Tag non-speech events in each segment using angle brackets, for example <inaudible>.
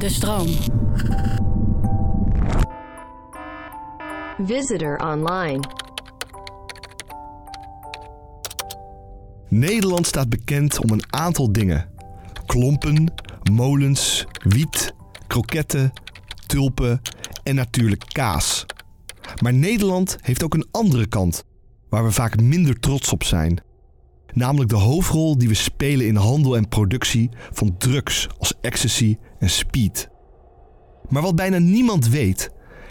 De stroom. Visitor online. Nederland staat bekend om een aantal dingen: klompen, molens, wiet, kroketten, tulpen en natuurlijk kaas. Maar Nederland heeft ook een andere kant, waar we vaak minder trots op zijn. Namelijk de hoofdrol die we spelen in handel en productie van drugs als ecstasy en speed. Maar wat bijna niemand weet,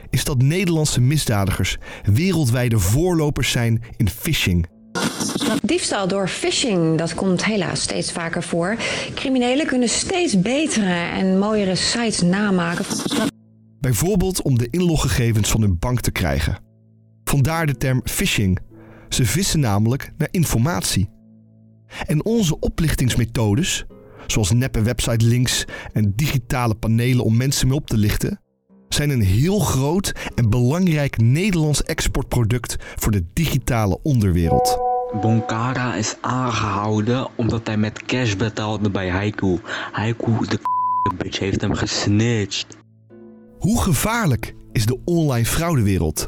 is dat Nederlandse misdadigers wereldwijde voorlopers zijn in phishing. Diefstal door phishing, dat komt helaas steeds vaker voor. Criminelen kunnen steeds betere en mooiere sites namaken. Bijvoorbeeld om de inloggegevens van hun bank te krijgen. Vandaar de term phishing. Ze vissen namelijk naar informatie. En onze oplichtingsmethodes, zoals neppe website links en digitale panelen om mensen mee op te lichten, zijn een heel groot en belangrijk Nederlands exportproduct voor de digitale onderwereld. Bonkara is aangehouden omdat hij met cash betaalde bij Haiku. Haiku, de <laughs> bitch, heeft hem gesnitcht. Hoe gevaarlijk is de online fraudewereld?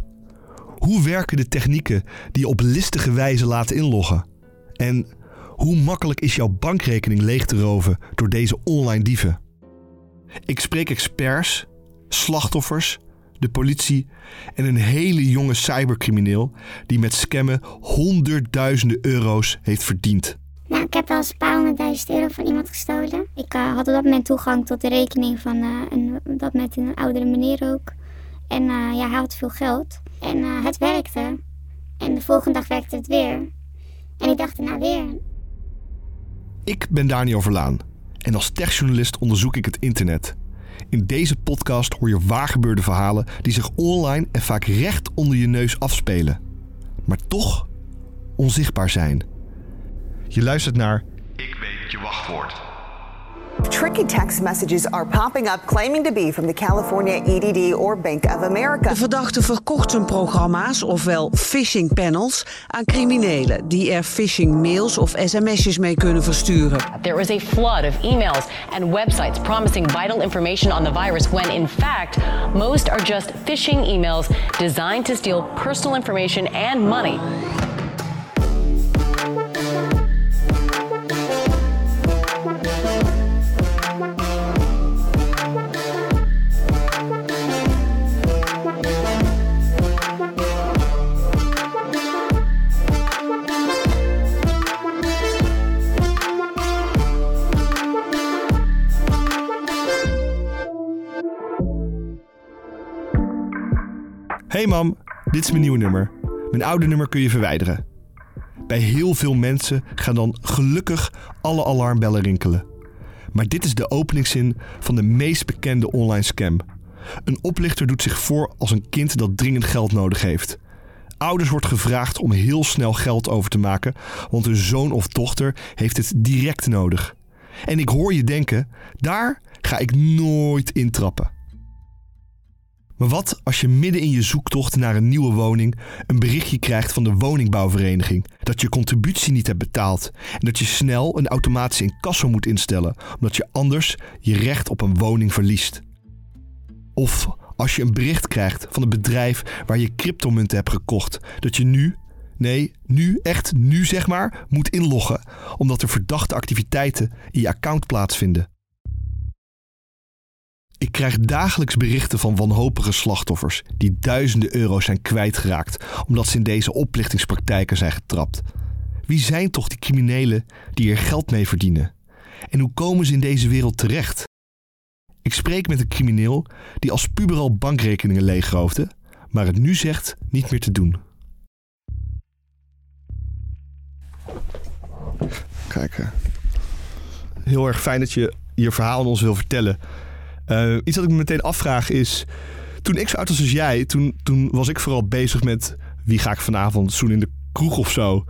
Hoe werken de technieken die je op listige wijze laten inloggen? En hoe makkelijk is jouw bankrekening leeg te roven door deze online dieven? Ik spreek experts, slachtoffers, de politie en een hele jonge cybercrimineel die met scammen honderdduizenden euro's heeft verdiend. Nou, ik heb wel eens een paar honderdduizend euro van iemand gestolen. Ik uh, had op dat moment toegang tot de rekening van uh, een, dat met een oudere meneer ook. En uh, ja, hij had veel geld. En het werkte. En de volgende dag werkte het weer. En ik dacht nou weer. Ik ben Daniel Verlaan. En als techjournalist onderzoek ik het internet. In deze podcast hoor je waargebeurde verhalen die zich online en vaak recht onder je neus afspelen. Maar toch onzichtbaar zijn. Je luistert naar Ik weet je wachtwoord. Tricky text messages are popping up claiming to be from the California EDD or Bank of America. De verdachte verkocht zijn programma's, ofwel phishing panels, aan criminelen die er phishing mails of sms'jes mee kunnen versturen. There was a flood of emails and websites promising vital information on the virus when in fact most are just phishing emails designed to steal personal information and money. Hey mam, dit is mijn nieuwe nummer. Mijn oude nummer kun je verwijderen. Bij heel veel mensen gaan dan gelukkig alle alarmbellen rinkelen. Maar dit is de openingszin van de meest bekende online scam. Een oplichter doet zich voor als een kind dat dringend geld nodig heeft. Ouders wordt gevraagd om heel snel geld over te maken, want hun zoon of dochter heeft het direct nodig. En ik hoor je denken: daar ga ik nooit intrappen. Maar wat als je midden in je zoektocht naar een nieuwe woning een berichtje krijgt van de woningbouwvereniging dat je contributie niet hebt betaald en dat je snel een automatische incasso moet instellen omdat je anders je recht op een woning verliest? Of als je een bericht krijgt van het bedrijf waar je cryptomunten hebt gekocht dat je nu, nee, nu echt nu zeg maar, moet inloggen omdat er verdachte activiteiten in je account plaatsvinden. Ik krijg dagelijks berichten van wanhopige slachtoffers die duizenden euro's zijn kwijtgeraakt omdat ze in deze oplichtingspraktijken zijn getrapt. Wie zijn toch die criminelen die er geld mee verdienen? En hoe komen ze in deze wereld terecht? Ik spreek met een crimineel die als puber al bankrekeningen leegroofde, maar het nu zegt niet meer te doen. Kijk, eh, heel erg fijn dat je je verhaal aan ons wil vertellen. Uh, iets wat ik me meteen afvraag is... Toen ik zo oud was als jij, toen, toen was ik vooral bezig met... wie ga ik vanavond zoen in de kroeg of zo.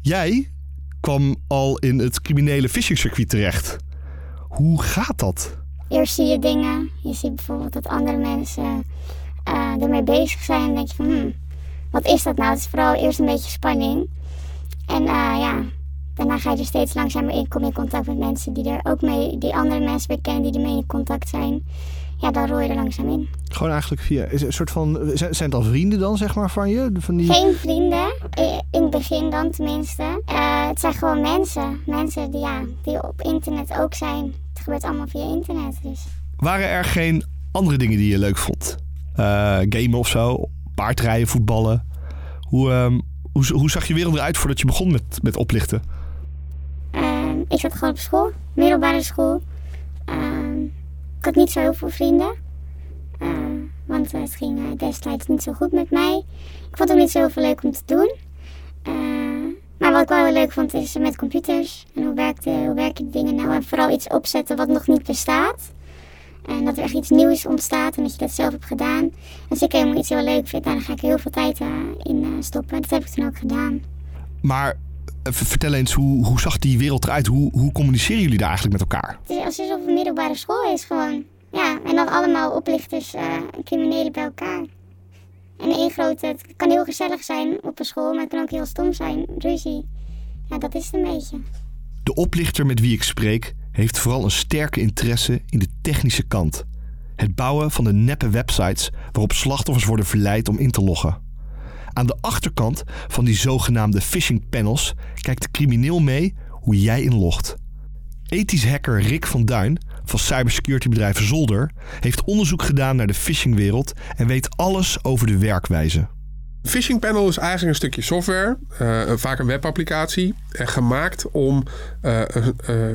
Jij kwam al in het criminele phishing terecht. Hoe gaat dat? Eerst zie je dingen. Je ziet bijvoorbeeld dat andere mensen uh, ermee bezig zijn. En denk je van, hmm, wat is dat nou? Het is vooral eerst een beetje spanning. En uh, ja, daarna ga je er steeds langzamer in, kom je in contact met mensen die er ook mee, die andere mensen weer kennen, die ermee in contact zijn. Ja, dan rol je er langzaam in. Gewoon eigenlijk via... Is het een soort van... Zijn het al vrienden dan, zeg maar, van je? Van die... Geen vrienden, in het begin dan tenminste. Eh, het zijn gewoon mensen. Mensen die, ja, die op internet ook zijn. Het gebeurt allemaal via internet, dus... Waren er geen andere dingen die je leuk vond? Eh, gamen of zo? Paardrijden, voetballen? Hoe, ehm, hoe, hoe zag je wereld eruit voordat je begon met, met oplichten? Ik zat gewoon op school, middelbare school. Ehm, ik had niet zo heel veel vrienden. Ehm, want het ging eh, destijds niet zo goed met mij. Ik vond het niet zo heel veel leuk om te doen. Ehm, maar wat ik wel heel leuk vond is met computers. En hoe, werkte, hoe werken dingen nou? En vooral iets opzetten wat nog niet bestaat. En dat er echt iets nieuws ontstaat en dat je dat zelf hebt gedaan. Als ik helemaal iets heel leuk vind, dan ga ik heel veel tijd eh, in eh, stoppen. Dat heb ik toen ook gedaan. Maar eh, vertel eens, hoe, hoe zag die wereld eruit? Hoe, hoe communiceren jullie daar eigenlijk met elkaar? Het is alsof een middelbare school is gewoon. Ja, en dan allemaal oplichters eh, en criminelen bij elkaar. En één grote, het kan heel gezellig zijn op een school, maar het kan ook heel stom zijn. Ruzie. Ja, dat is het een beetje. De oplichter met wie ik spreek heeft vooral een sterke interesse in de technische kant. Het bouwen van de neppe websites waarop slachtoffers worden verleid om in te loggen. Aan de achterkant van die zogenaamde phishing panels kijkt de crimineel mee hoe jij inlogt. Ethisch hacker Rick van Duin van cybersecurity-bedrijf Zolder heeft onderzoek gedaan naar de phishingwereld en weet alles over de werkwijze. Phishing panel is eigenlijk een stukje software, eh, vaak een webapplicatie, eh, gemaakt om eh,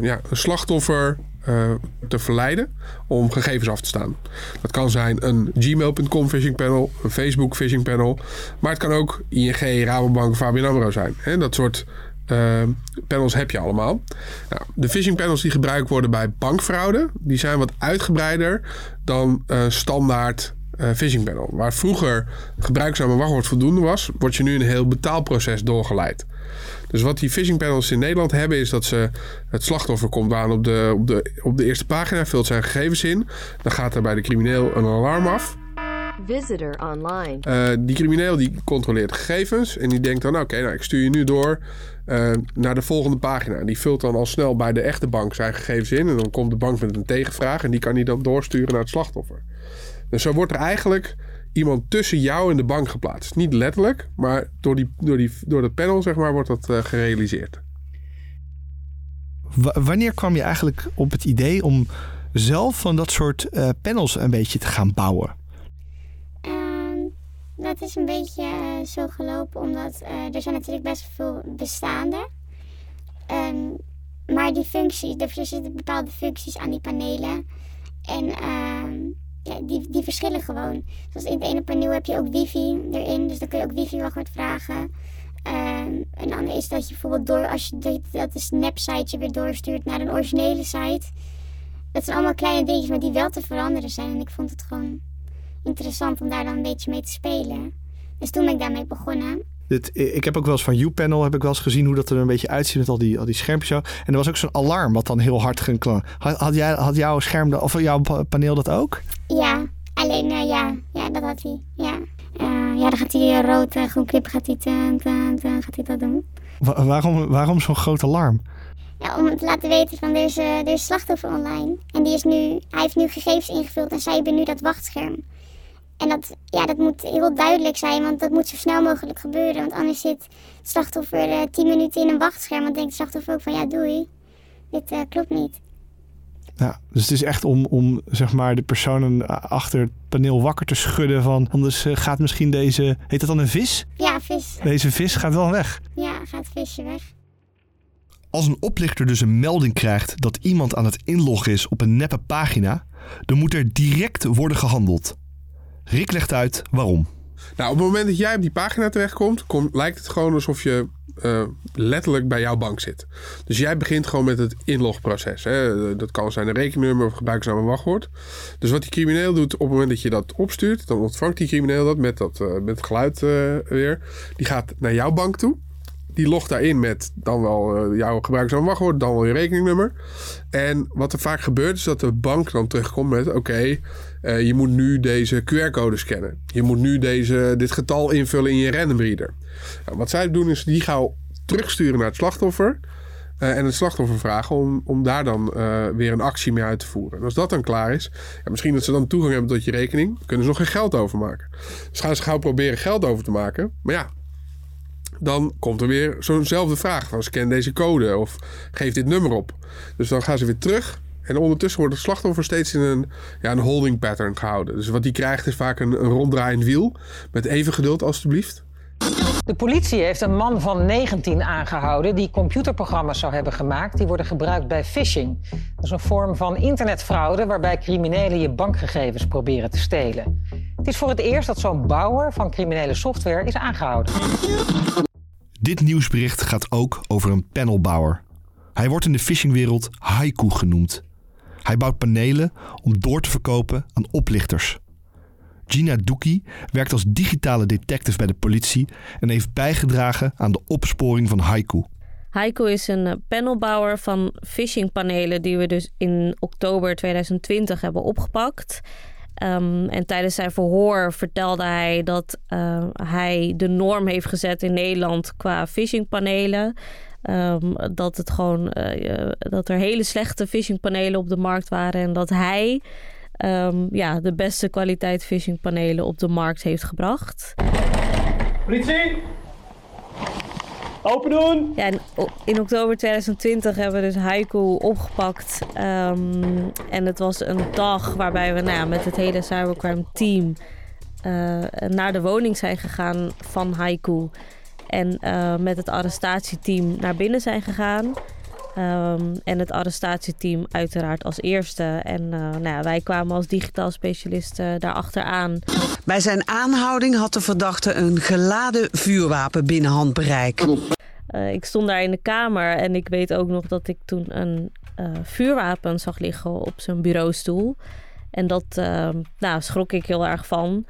ja, een slachtoffer eh, te verleiden om gegevens af te staan. Dat kan zijn een gmail.com phishing panel, een Facebook phishing panel, maar het kan ook ING, Rabobank, Fabian AMRO zijn. Hè? Dat soort eh, panels heb je allemaal. Nou, de phishing panels die gebruikt worden bij bankfraude, die zijn wat uitgebreider dan eh, standaard phishing panel. Waar vroeger gebruikzame wachtwoord voldoende was, wordt je nu een heel betaalproces doorgeleid. Dus wat die phishing panels in Nederland hebben, is dat ze het slachtoffer komt aan op de, op de, op de eerste pagina, vult zijn gegevens in. Dan gaat er bij de crimineel een alarm af. Visitor online. Eh, die crimineel die controleert gegevens en die denkt dan, oké, nou ik stuur je nu door eh, naar de volgende pagina. En die vult dan al snel bij de echte bank zijn gegevens in en dan komt de bank met een tegenvraag en die kan hij dan doorsturen naar het slachtoffer. Dus zo wordt er eigenlijk iemand tussen jou en de bank geplaatst. Niet letterlijk, maar door, die, door, die, door dat panel zeg maar wordt dat eh, gerealiseerd. Wa- wanneer kwam je eigenlijk op het idee om zelf van dat soort eh, panels een beetje te gaan bouwen? Ehm, dat is een beetje eh, zo gelopen, omdat er zijn natuurlijk best veel bestaande. Ehm, maar die functies, er zitten bepaalde functies aan die panelen. En ehm, ja, die, die verschillen gewoon. Zoals in het ene paneel heb je ook wifi erin, dus dan kun je ook wifi-wachtwoord vragen. Ehm, een ander is dat je bijvoorbeeld door, als je dat, dat een snap-site weer doorstuurt naar een originele site. Dat zijn allemaal kleine dingetjes, maar die wel te veranderen zijn. En ik vond het gewoon interessant om daar dan een beetje mee te spelen. Dus toen ben ik daarmee begonnen. Dit, ik heb ook wel eens van U-panel heb ik wel eens gezien hoe dat er een beetje uitziet met al die, al die schermpjes zo. En er was ook zo'n alarm wat dan heel hard ging klanken. Had, had, jij, had jouw scherm of jouw pa- paneel dat ook? Ja, alleen eh, ja, ja, dat had hij. Ja. Eh, ja, dan gaat hij eh, rood, eh, groen knip, gaat hij, te, te, te- gaat hij dat doen. Wa- waarom waarom zo'n groot alarm? Ja, om te laten weten van er is, er is slachtoffer online. En die is nu, hij heeft nu gegevens ingevuld en zij hebben nu dat wachtscherm. En dat, ja, dat moet heel duidelijk zijn, want dat moet zo snel mogelijk gebeuren. Want anders zit het slachtoffer eh, 10 minuten in een wachtscherm. Dan denkt het slachtoffer ook van ja, doei. Dit eh, klopt niet. Ja, dus het is echt om, om zeg maar de personen achter het paneel wakker te schudden van anders eh, gaat misschien deze, heet dat dan een vis? Ja, vis. Deze vis gaat wel weg. Ja, gaat het visje weg. Als een oplichter dus een melding krijgt dat iemand aan het inloggen is op een neppe pagina, dan moet er direct worden gehandeld. Rick legt uit waarom. Nou, op het moment dat jij op die pagina terechtkomt, komt, lijkt het gewoon alsof je eh, letterlijk bij jouw bank zit. Dus jij begint gewoon met het inlogproces. Hè. Dat kan zijn een rekeningnummer of gebruikersnaam en wachtwoord. Dus wat die crimineel doet op het moment dat je dat opstuurt, dan ontvangt die crimineel dat met, dat, eh, met geluid eh, weer. Die gaat naar jouw bank toe. Die logt daarin met dan wel eh, jouw gebruikersnaam en wachtwoord, dan wel je rekeningnummer. En wat er vaak gebeurt is dat de bank dan terugkomt met... oké, eh, je moet nu deze QR-code scannen. Je moet nu deze, dit getal invullen in je random reader. Nou, wat zij doen is die gauw terugsturen naar het slachtoffer. eh, en het slachtoffer vragen om, om daar dan eh, weer een actie mee uit te voeren. En als dat dan klaar is, ja, misschien dat ze dan toegang hebben tot je rekening, kunnen ze nog geen geld overmaken. Dus gaan ze gauw proberen geld over te maken. Maar ja, dan komt er weer zo'nzelfde vraag van scan deze code of geef dit nummer op. Dus dan gaan ze weer terug. En ondertussen wordt het slachtoffer steeds in een, ja, een holding pattern gehouden. Dus wat die krijgt is vaak een, een ronddraaiend wiel. Met even geduld alstublieft. De politie heeft een man van 19 aangehouden die computerprogramma's zou hebben gemaakt die worden gebruikt bij phishing. Dat is een vorm van internetfraude waarbij criminelen je bankgegevens proberen te stelen. Het is voor het eerst dat zo'n bouwer van criminele software is aangehouden. Dit nieuwsbericht gaat ook over een panelbouwer. Hij wordt in de phishingwereld Haiku genoemd. Hij bouwt panelen om door te verkopen aan oplichters. Gina Doekie werkt als digitale detective bij de politie en heeft bijgedragen aan de opsporing van Haiku. Haiku is een eh, panelbouwer van phishingpanelen die we dus in oktober 2020 hebben opgepakt. Um, en tijdens zijn verhoor vertelde hij dat uh, hij de norm heeft gezet in Nederland qua phishingpanelen. Um, dat, het gewoon, uh, dat er hele slechte phishingpanelen op de markt waren en dat hij um, ja, de beste kwaliteit phishingpanelen op de markt heeft gebracht. Politie! Open doen! Ja, in, oktober 2020 hebben we dus Haiku opgepakt. Um, en het was een dag waarbij we nou ja, met het hele cybercrime team uh, naar de woning zijn gegaan van Haiku. En uh, met het arrestatieteam naar binnen zijn gegaan. Um, en het arrestatieteam uiteraard als eerste. En uh, nou ja, wij kwamen als digitaal specialisten daar achteraan. Bij zijn aanhouding had de verdachte een geladen vuurwapen binnen handbereik. Uh, ik stond daar in de kamer en ik weet ook nog dat ik toen een uh, vuurwapen zag liggen op zijn bureaustoel. En dat nou, schrok ik heel erg van.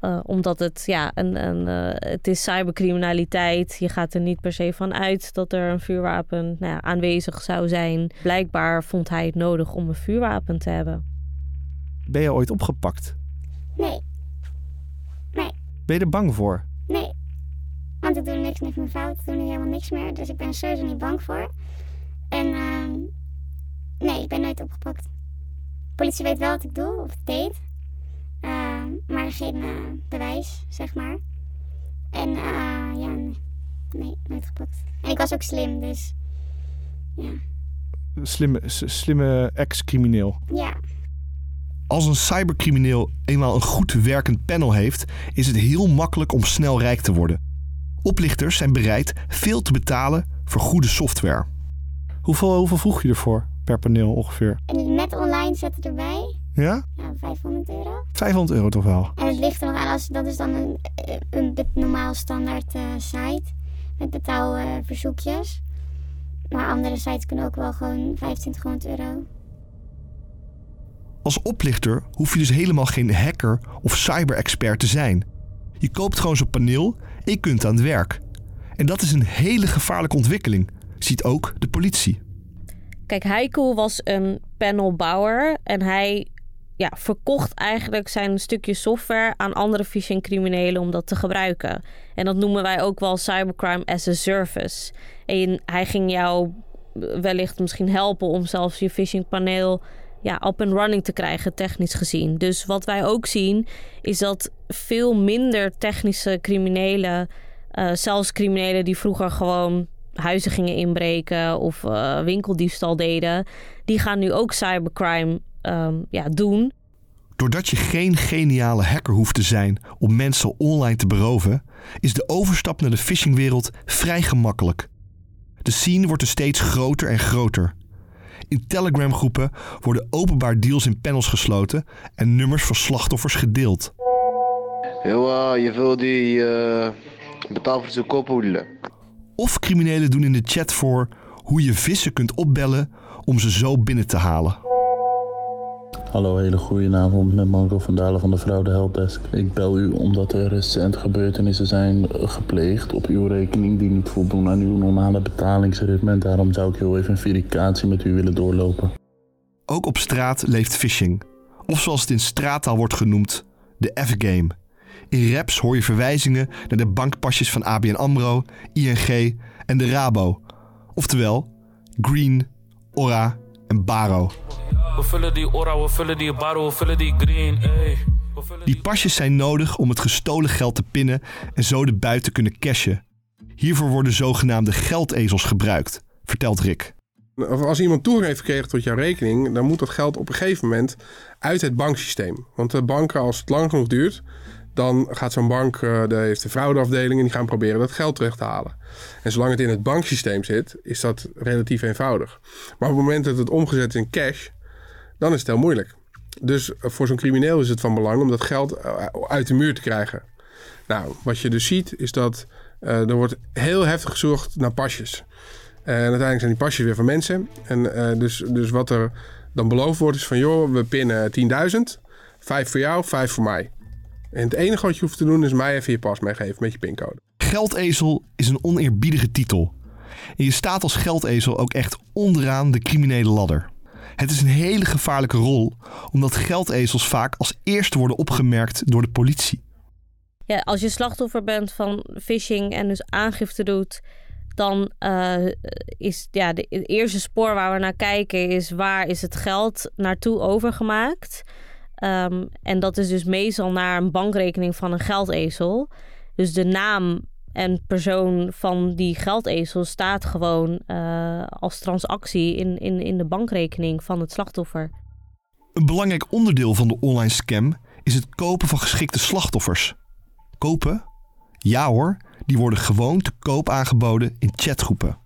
Uh, omdat het, ja, een, een, uh, het is cybercriminaliteit. Je gaat er niet per se van uit dat er een vuurwapen nou ja, aanwezig zou zijn. Blijkbaar vond hij het nodig om een vuurwapen te hebben. Ben je ooit opgepakt? Nee. Nee. Ben je er bang voor? Nee. Want ik doe niks met mijn fout. Ik doe nu helemaal niks meer. Dus ik ben er sowieso niet bang voor. En uh, nee, ik ben nooit opgepakt. De politie weet wel wat ik doe, of het deed. Uh, maar geen uh, bewijs, zeg maar. En uh, ja, nee, nee, nooit gepakt. En ik was ook slim, dus ja. Slimme, slimme ex-crimineel. Ja. Als een cybercrimineel eenmaal een goed werkend panel heeft, is het heel makkelijk om snel rijk te worden. Oplichters zijn bereid veel te betalen voor goede software. Hoeveel, hoeveel vroeg je ervoor per paneel ongeveer? En met online zetten erbij. Ja? Ja, 500 euro. 500 euro toch wel? En het ligt er nog aan als dat is dan een, een, een normaal standaard uh, site met betaalverzoekjes. Uh, maar andere sites kunnen ook wel gewoon 2500 euro. Als oplichter hoef je dus helemaal geen hacker of cyber-expert te zijn. Je koopt gewoon zo'n paneel en je kunt aan het werk. En dat is een hele gevaarlijke ontwikkeling, ziet ook de politie. Kijk, Heiko was een panelbouwer en hij ja, verkocht eigenlijk zijn stukje software aan andere phishing-criminelen om dat te gebruiken. En dat noemen wij ook wel cybercrime as a service. En hij ging jou wellicht misschien helpen om zelfs je phishing-paneel ja, up and running te krijgen, technisch gezien. Dus wat wij ook zien, is dat veel minder technische criminelen, uh, zelfs criminelen die vroeger gewoon huizen gingen inbreken of uh, winkeldiefstal deden, die gaan nu ook cybercrime um, ja, doen. Doordat je geen geniale hacker hoeft te zijn om mensen online te beroven, is de overstap naar de phishingwereld vrij gemakkelijk. De scene wordt er steeds groter en groter. In Telegram-groepen worden openbaar deals in panels gesloten en nummers van slachtoffers gedeeld. Yo, je wil die uh, betaalverzoek ophoedelen. Of criminelen doen in de chat voor hoe je vissen kunt opbellen om ze zo binnen te halen. Hallo, hele goede avond met Marco van Dalen van de Fraude Helpdesk. Ik bel u omdat er recent gebeurtenissen zijn gepleegd op uw rekening die niet voldoen aan uw normale betalingsritme. En daarom zou ik heel even een verificatie met u willen doorlopen. Ook op straat leeft phishing. Of zoals het in straattaal wordt genoemd, de F-game. In raps hoor je verwijzingen naar de bankpasjes van ABN AMRO, ING en de Rabo. Oftewel, Green, Ora en Baro. We vullen die Ora, we vullen die Baro, we vullen die Green, ey. Die pasjes zijn nodig om het gestolen geld te pinnen en zo de buit te kunnen cashen. Hiervoor worden zogenaamde geldezels gebruikt, vertelt Rick. Als iemand toegang heeft gekregen tot jouw rekening, dan moet dat geld op een gegeven moment uit het banksysteem. Want de banken, als het lang genoeg duurt, dan gaat zo'n bank, eh, de heeft de fraudeafdeling en die gaan proberen dat geld terug te halen. En zolang het in het banksysteem zit, is dat relatief eenvoudig. Maar op het moment dat het omgezet is in cash, dan is het heel moeilijk. Dus eh, voor zo'n crimineel is het van belang om dat geld eh, uit de muur te krijgen. Nou, wat je dus ziet, is dat eh, er wordt heel heftig gezocht naar pasjes. En uiteindelijk zijn die pasjes weer van mensen. En dus, dus wat er dan beloofd wordt is van... joh, we pinnen 10.000. Vijf voor jou, vijf voor mij. En het enige wat je hoeft te doen is mij even je pas meegeven met je pincode. Geldezel is een oneerbiedige titel. En je staat als geldezel ook echt onderaan de criminele ladder. Het is een hele gevaarlijke rol, omdat geldezels vaak als eerste worden opgemerkt door de politie. Ja, als je slachtoffer bent van phishing en dus aangifte doet, dan eh, is ja, de, eerste spoor waar we naar kijken is waar is het geld naartoe overgemaakt. Ehm, en dat is dus meestal naar een bankrekening van een geldezel. Dus de naam en persoon van die geldezel staat gewoon eh, als transactie in, in, in de bankrekening van het slachtoffer. Een belangrijk onderdeel van de online scam is het kopen van geschikte slachtoffers. Kopen? Ja hoor, die worden gewoon te koop aangeboden in chatgroepen.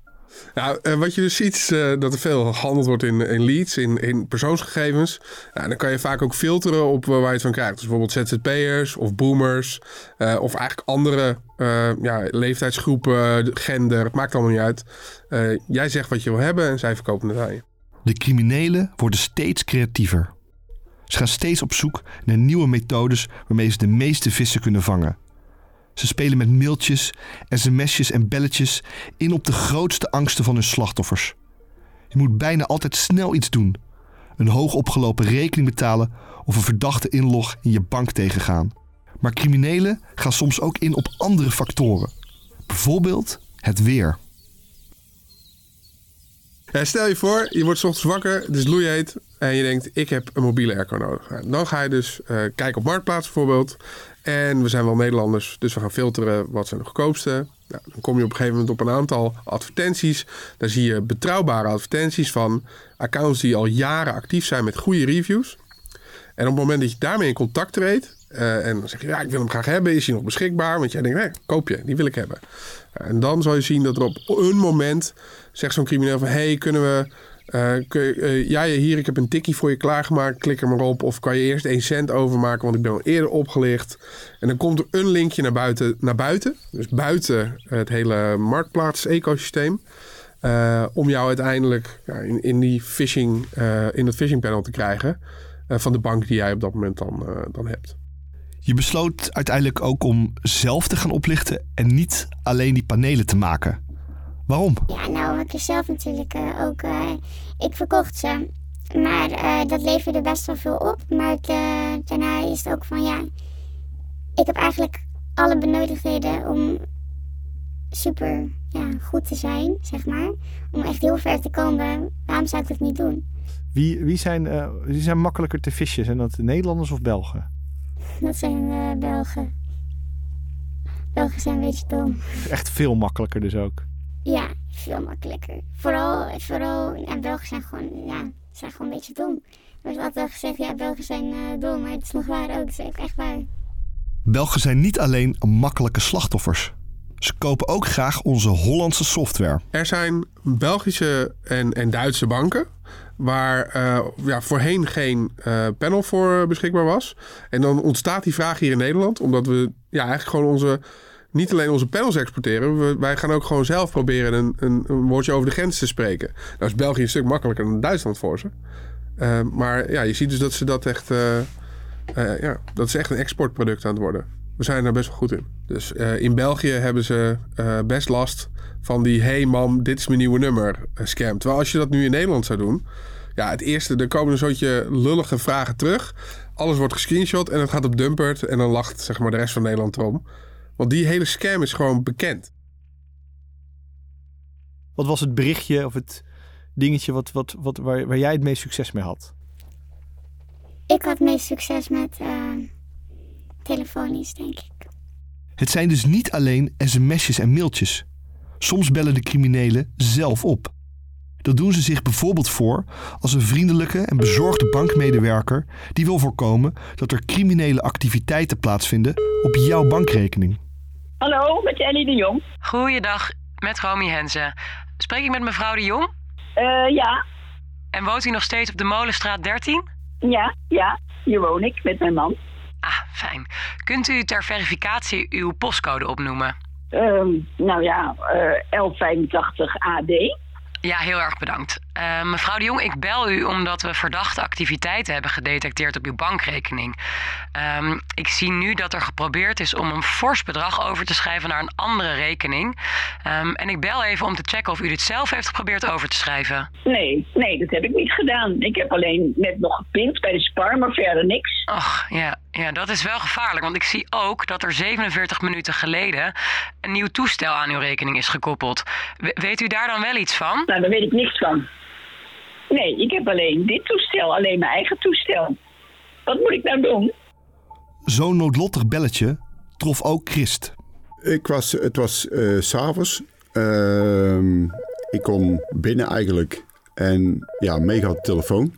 Nou, eh, wat je dus ziet is eh, dat er veel gehandeld wordt in, in leads, in, in persoonsgegevens. Nou, dan kan je vaak ook filteren op waar je het van krijgt. Dus bijvoorbeeld ZZP'ers of boomers. eh, of eigenlijk andere ja, leeftijdsgroepen, gender. Het maakt allemaal niet uit. Jij zegt wat je wil hebben en zij verkopen het aan je. De criminelen worden steeds creatiever. Ze gaan steeds op zoek naar nieuwe methodes waarmee ze de meeste vissen kunnen vangen. Ze spelen met mailtjes, sms'jes en belletjes in op de grootste angsten van hun slachtoffers. Je moet bijna altijd snel iets doen. Een hoogopgelopen rekening betalen of een verdachte inlog in je bank tegengaan. Maar criminelen gaan soms ook in op andere factoren. Bijvoorbeeld het weer. Stel je voor, je wordt ochtends wakker, het is loeiheet en je denkt, ik heb een mobiele airco nodig. Nou, dan ga je dus eh, kijken op Marktplaats bijvoorbeeld. En we zijn wel Nederlanders, dus we gaan filteren wat zijn de goedkoopste. Nou, dan kom je op een gegeven moment op een aantal advertenties. Daar zie je betrouwbare advertenties van accounts die al jaren actief zijn met goede reviews. En op het moment dat je daarmee in contact treedt, eh, en dan zeg je, ja, ik wil hem graag hebben, is hij nog beschikbaar? Want jij denkt, nee, koop je, die wil ik hebben. En dan zal je zien dat er op een moment zegt zo'n crimineel van, hey, kunnen we, eh, je- eh, ja, hier, ik heb een tikkie voor je klaargemaakt, klik er maar op. Of kan je eerst 1 cent overmaken, want ik ben al eerder opgelicht. En dan komt er een linkje naar buiten, naar buiten dus buiten het hele marktplaats-ecosysteem. eh, om jou uiteindelijk in, in, die phishing, in het phishing panel te krijgen van de bank die jij op dat moment dan, dan hebt. Je besloot uiteindelijk ook om zelf te gaan oplichten en niet alleen die panelen te maken. Waarom? Ja, nou, ik zelf natuurlijk eh, ook. eh, ik verkocht ze. Maar eh, dat leverde best wel veel op. Maar daarna is het ook van ja. Ik heb eigenlijk alle benodigdheden om super ja, goed te zijn, zeg maar. Om echt heel ver te komen. Waarom zou ik dat niet doen? Wie, wie, zijn, wie zijn makkelijker te vissen? Zijn dat Nederlanders of Belgen? Dat zijn Belgen. Belgen zijn een beetje dom. Echt veel makkelijker dus ook. Ja, veel makkelijker. Vooral, vooral ja, Belgen zijn gewoon, ja, zijn gewoon een beetje dom. Er wordt altijd gezegd, ja, Belgen zijn eh, dom, maar het is nog waar ook. Het is ook echt waar. Belgen zijn niet alleen makkelijke slachtoffers. Ze kopen ook graag onze Hollandse software. Er zijn Belgische en, en Duitse banken waar eh, ja, voorheen geen eh, panel voor beschikbaar was. En dan ontstaat die vraag hier in Nederland, omdat we ja, eigenlijk gewoon onze, niet alleen onze panels exporteren, we, wij gaan ook gewoon zelf proberen een, een, woordje over de grens te spreken. Nou is België een stuk makkelijker dan Duitsland voor ze. Eh, maar ja, je ziet dus dat ze dat echt, eh, eh, ja, dat is echt een exportproduct aan het worden. We zijn daar best wel goed in. Dus eh, in België hebben ze best last van die... hey mam, dit is mijn nieuwe nummer scam. Terwijl als je dat nu in Nederland zou doen... Ja, het eerste, er komen een soortje lullige vragen terug. Alles wordt gescreenshot en het gaat op Dumpert. En dan lacht zeg maar de rest van Nederland erom. Want die hele scam is gewoon bekend. Wat was het berichtje of het, dingetje wat, wat, wat, waar, waar jij het meest succes mee had? Ik had het meest succes met uh, telefonisch, denk ik. Het zijn dus niet alleen sms'jes en mailtjes. Soms bellen de criminelen zelf op. Dat doen ze zich bijvoorbeeld voor als een vriendelijke en bezorgde bankmedewerker die wil voorkomen dat er criminele activiteiten plaatsvinden op jouw bankrekening. Hallo, met Ellie de Jong. Goeiedag, met Romy Henze. Spreek ik met mevrouw de Jong? Uh, ja. En woont u nog steeds op de Molenstraat 13? Ja, ja, hier woon ik met mijn man. Ah, fijn. Kunt u ter verificatie uw postcode opnoemen? Uh, nou ja, uh, 1185 AD. Ja, heel erg bedankt. Uh, mevrouw de Jong, ik bel u omdat we verdachte activiteiten hebben gedetecteerd op uw bankrekening. Um, ik zie nu dat er geprobeerd is om een fors bedrag over te schrijven naar een andere rekening. Um, en ik bel even om te checken of u dit zelf heeft geprobeerd over te schrijven. Nee, nee, dat heb ik niet gedaan. Ik heb alleen net nog gepind bij de spar, maar verder niks. Och, ja, ja, dat is wel gevaarlijk. Want ik zie ook dat er 47 minuten geleden een nieuw toestel aan uw rekening is gekoppeld. We weet u daar dan wel iets van? Nou, daar weet ik niks van. Nee, ik heb alleen dit toestel, alleen mijn eigen toestel. Wat moet ik nou doen? Zo'n noodlottig belletje trof ook Christ. Ik was, het was uh, s'avonds. Uh, ik kom binnen eigenlijk. En ja, mega telefoon.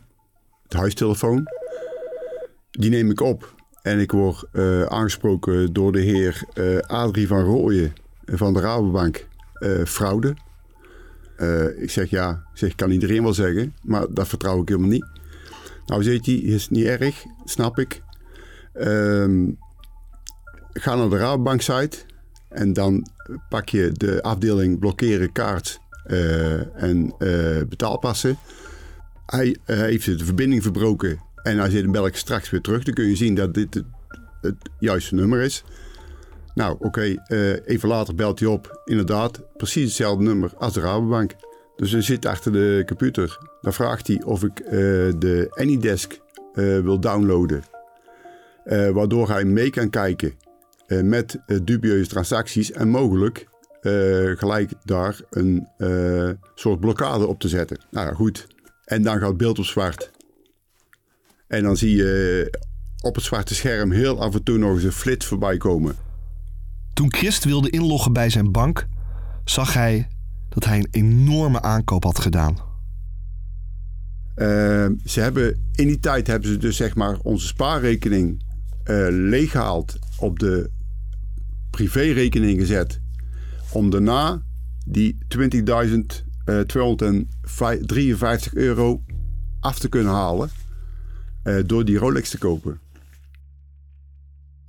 Het huistelefoon. Die neem ik op. En ik word uh, aangesproken door de heer uh, Adrie van Rooyen van de Rabobank. fraude. Uh, ik zeg ja, ik zeg, kan iedereen wel zeggen, maar dat vertrouw ik helemaal niet. Nou, zegt hij, is niet erg, snap ik. Uh, ga naar de Rabobank site en dan pak je de afdeling blokkeren kaart uh, en uh, betaalpassen. Hij, heeft de verbinding verbroken en hij zit in België straks weer terug. Dan kun je zien dat dit het juiste nummer is. Nou, oké, uh, even later belt hij op. Inderdaad, precies hetzelfde nummer als de Rabobank. Dus hij zit achter de computer. Dan vraagt hij of ik uh, de Anydesk uh, wil downloaden. waardoor hij mee kan kijken met dubieuze transacties en mogelijk gelijk daar een soort blokkade op te zetten. Nou ja, goed. En dan gaat het beeld op zwart. En dan zie je op het zwarte scherm heel af en toe nog eens een flits voorbij komen. Toen Christ wilde inloggen bij zijn bank, zag hij dat hij een enorme aankoop had gedaan. Uh, ze hebben, in die tijd hebben ze dus zeg maar onze spaarrekening uh, leeggehaald, op de privérekening gezet, om daarna die 20.253 euro af te kunnen halen uh, door die Rolex te kopen.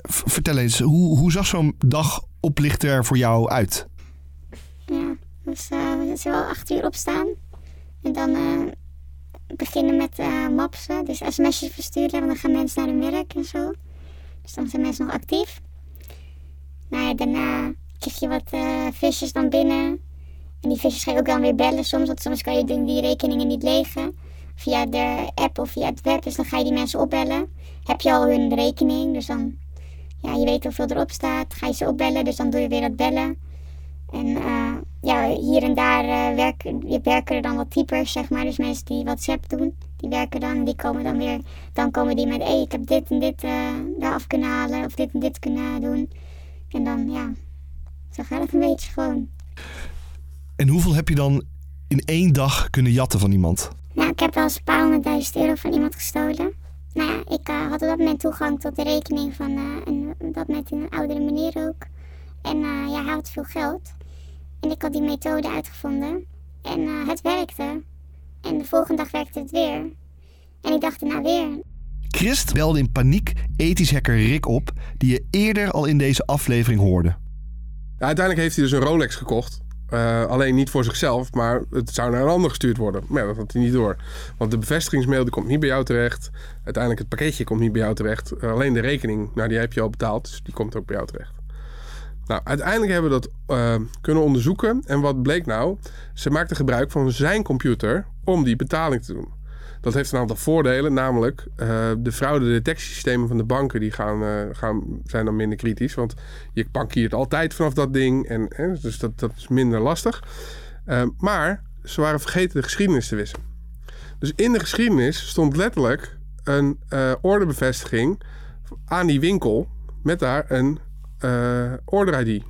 Vertel eens, hoe, hoe zag zo'n dag oplichter er voor jou uit? Ja, dus uh, we wel acht uur opstaan. En dan uh, beginnen met uh, mapsen, dus sms'jes versturen. En dan gaan mensen naar hun werk en zo. Dus dan zijn mensen nog actief. Nou daarna krijg je wat visjes dan binnen. En die visjes ga je ook dan weer bellen soms. Want soms kan je die rekeningen niet legen. Via de app of via het web. Dus dan ga je die mensen opbellen. Heb je al hun rekening, dus dan ja, je weet hoeveel erop staat. Ga je ze opbellen, dus dan doe je weer dat bellen. En uh, ja, hier en daar uh, werken, werken er dan wat typers, zeg maar. Dus mensen die WhatsApp doen, die werken dan. Die komen dan weer, dan komen die met, hé, hey, ik heb dit en dit eraf kunnen halen. Of dit en dit kunnen doen. En dan, ja, zo gaat het een beetje gewoon. En hoeveel heb je dan in één dag kunnen jatten van iemand? Nou, ik heb wel eens een paar honderdduizend euro van iemand gestolen. Nou ja, ik uh, had op dat moment toegang tot de rekening van uh, een, op dat moment een oudere meneer ook. En uh, ja, hij had veel geld. En ik had die methode uitgevonden. En het werkte. En de volgende dag werkte het weer. En ik dacht nou weer. Christ belde in paniek ethisch hacker Rick op, die je eerder al in deze aflevering hoorde. Ja, uiteindelijk heeft hij dus een Rolex gekocht. Uh, alleen niet voor zichzelf, maar het zou naar een ander gestuurd worden. Maar dat had hij niet door. Want de bevestigingsmail komt niet bij jou terecht. Uiteindelijk het pakketje komt niet bij jou terecht. Uh, alleen de rekening, nou die heb je al betaald, dus die komt ook bij jou terecht. Nou, uiteindelijk hebben we dat uh, kunnen onderzoeken. En wat bleek nou? Ze maakte gebruik van zijn computer om die betaling te doen. Dat heeft een aantal voordelen, namelijk uh, de fraudedetectiesystemen van de banken die gaan, uh, gaan, zijn dan minder kritisch. Want je bankiert altijd vanaf dat ding, en, dus dat, dat is minder lastig. Uh, maar ze waren vergeten de geschiedenis te wissen. Dus in de geschiedenis stond letterlijk een eh ordebevestiging aan die winkel met daar een eh order ID.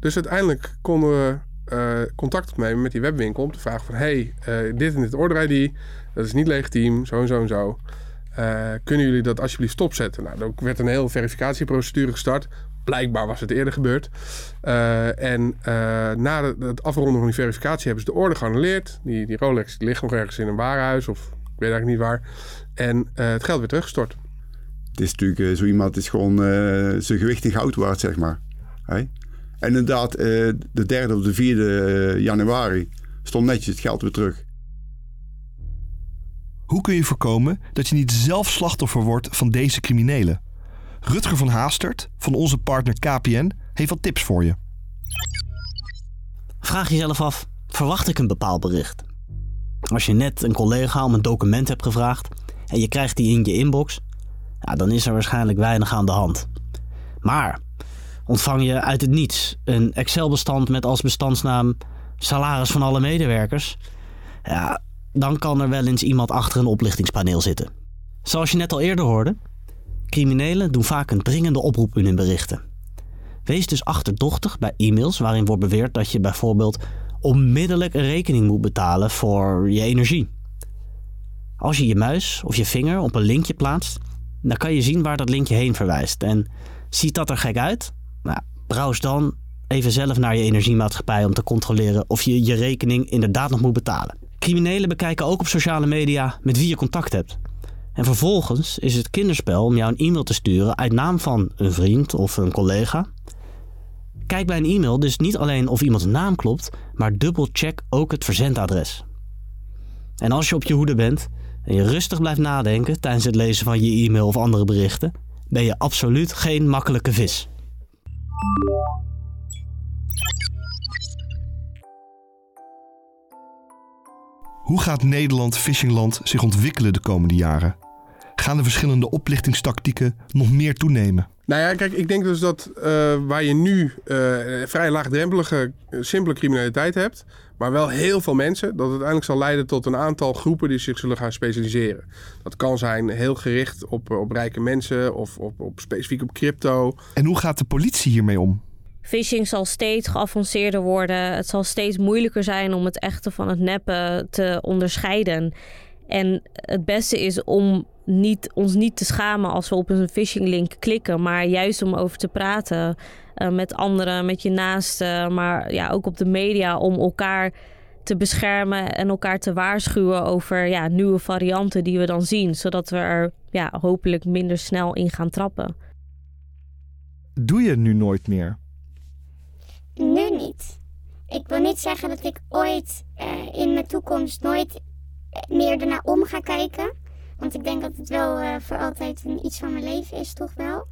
Dus uiteindelijk konden we eh, contact opnemen met die webwinkel om te vragen van... hey, eh, dit en dit order ID, dat is niet legitiem, zo en zo en zo. Eh, kunnen jullie dat alsjeblieft stopzetten? Nou, er werd een hele verificatieprocedure gestart. Blijkbaar was het eerder gebeurd. Eh, en eh, na het afronden van die verificatie hebben ze de order geannuleerd. Die, die Rolex ligt nog ergens in een warenhuis of ik weet eigenlijk niet waar. En het geld weer teruggestort. Het is natuurlijk, zo iemand is gewoon zijn gewicht in goud waard, zeg maar. En inderdaad, de derde of de vierde januari stond netjes het geld weer terug. Hoe kun je voorkomen dat je niet zelf slachtoffer wordt van deze criminelen? Rutger van Haastert van onze partner KPN heeft wat tips voor je. Vraag jezelf af, verwacht ik een bepaald bericht? Als je net een collega om een document hebt gevraagd en je krijgt die in je inbox, ja, dan is er waarschijnlijk weinig aan de hand. Maar ontvang je uit het niets een Excel-bestand met als bestandsnaam salaris van alle medewerkers, ja, dan kan er wel eens iemand achter een oplichtingspaneel zitten. Zoals je net al eerder hoorde, criminelen doen vaak een dringende oproep in hun berichten. Wees dus achterdochtig bij e-mails waarin wordt beweerd dat je bijvoorbeeld onmiddellijk een rekening moet betalen voor je energie. Als je je muis of je vinger op een linkje plaatst, dan kan je zien waar dat linkje heen verwijst. En ziet dat er gek uit? Nou, browse dan even zelf naar je energiemaatschappij om te controleren of je je rekening inderdaad nog moet betalen. Criminelen bekijken ook op sociale media met wie je contact hebt. En vervolgens is het kinderspel om jou een e-mail te sturen uit naam van een vriend of een collega. Kijk bij een e-mail dus niet alleen of iemands naam klopt, maar dubbelcheck ook het verzendadres. En als je op je hoede bent en je rustig blijft nadenken tijdens het lezen van je e-mail of andere berichten, ben je absoluut geen makkelijke vis. Hoe gaat Nederland Phishingland zich ontwikkelen de komende jaren? Gaan de verschillende oplichtingstactieken nog meer toenemen? Nou ja, kijk, ik denk dus dat eh, waar je nu eh, vrij laagdrempelige, eh, simpele criminaliteit hebt, maar wel heel veel mensen, dat het uiteindelijk zal leiden tot een aantal groepen die zich zullen gaan specialiseren. Dat kan zijn heel gericht op, op rijke mensen of op, op specifiek op crypto. En hoe gaat de politie hiermee om? Phishing zal steeds geavanceerder worden. Het zal steeds moeilijker zijn om het echte van het neppe te onderscheiden. En het beste is om niet, ons niet te schamen als we op een phishing link klikken, maar juist om over te praten eh, met anderen, met je naasten, maar ja, ook op de media om elkaar te beschermen en elkaar te waarschuwen over ja, nieuwe varianten die we dan zien, zodat we er ja, hopelijk minder snel in gaan trappen. Doe je nu nooit meer? Ik wil niet zeggen dat ik ooit eh, in mijn toekomst nooit eh, meer ernaar om ga kijken. Want ik denk dat het wel eh, voor altijd een, iets van mijn leven is, toch wel.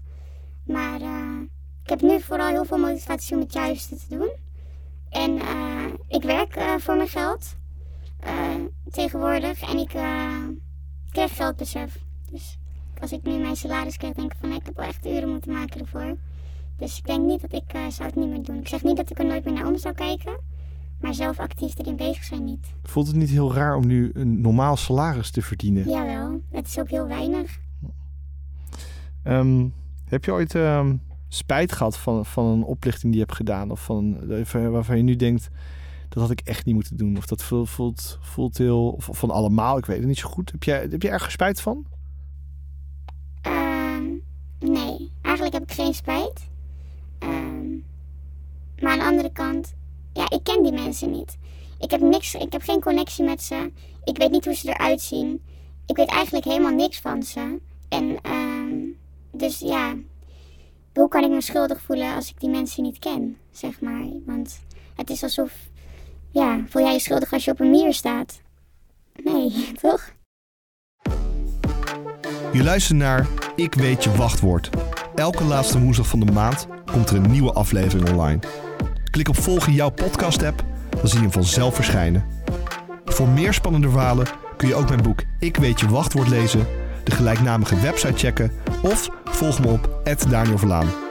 Maar ik heb nu vooral heel veel motivatie om het juiste te doen. En ik werk voor mijn geld tegenwoordig. En ik krijg geldbesef. Dus als ik nu mijn salaris krijg, denk ik van ik heb wel echt uren moeten maken ervoor. Dus ik denk niet dat ik eh, zou het niet meer doen. Ik zeg niet dat ik er nooit meer naar om zou kijken. Maar zelf actief erin bezig zijn niet. Voelt het niet heel raar om nu een normaal salaris te verdienen? Jawel, het is ook heel weinig. Ehm, heb je ooit ehm, spijt gehad van, van een oplichting die je hebt gedaan? Of van, waarvan je nu denkt, dat had ik echt niet moeten doen? Of dat voelt, voelt, voelt heel... Of van allemaal, ik weet het niet zo goed. Heb jij, heb je ergens spijt van? Ehm, nee, eigenlijk heb ik geen spijt. Ja, ik ken die mensen niet. Ik heb, niks, ik heb geen connectie met ze. Ik weet niet hoe ze eruit zien. Ik weet eigenlijk helemaal niks van ze. En ehm, dus ja, hoe kan ik me schuldig voelen als ik die mensen niet ken, zeg maar. Want het is alsof, ja, voel jij je schuldig als je op een mier staat? Nee, <laughs> toch? Je luistert naar Ik weet je wachtwoord. Elke laatste woensdag van de maand komt er een nieuwe aflevering online. Klik op volgen jouw podcast app, dan zie je hem vanzelf verschijnen. Voor meer spannende verhalen kun je ook mijn boek Ik weet je wachtwoord lezen, de gelijknamige website checken of volg me op Daniel Verlaan.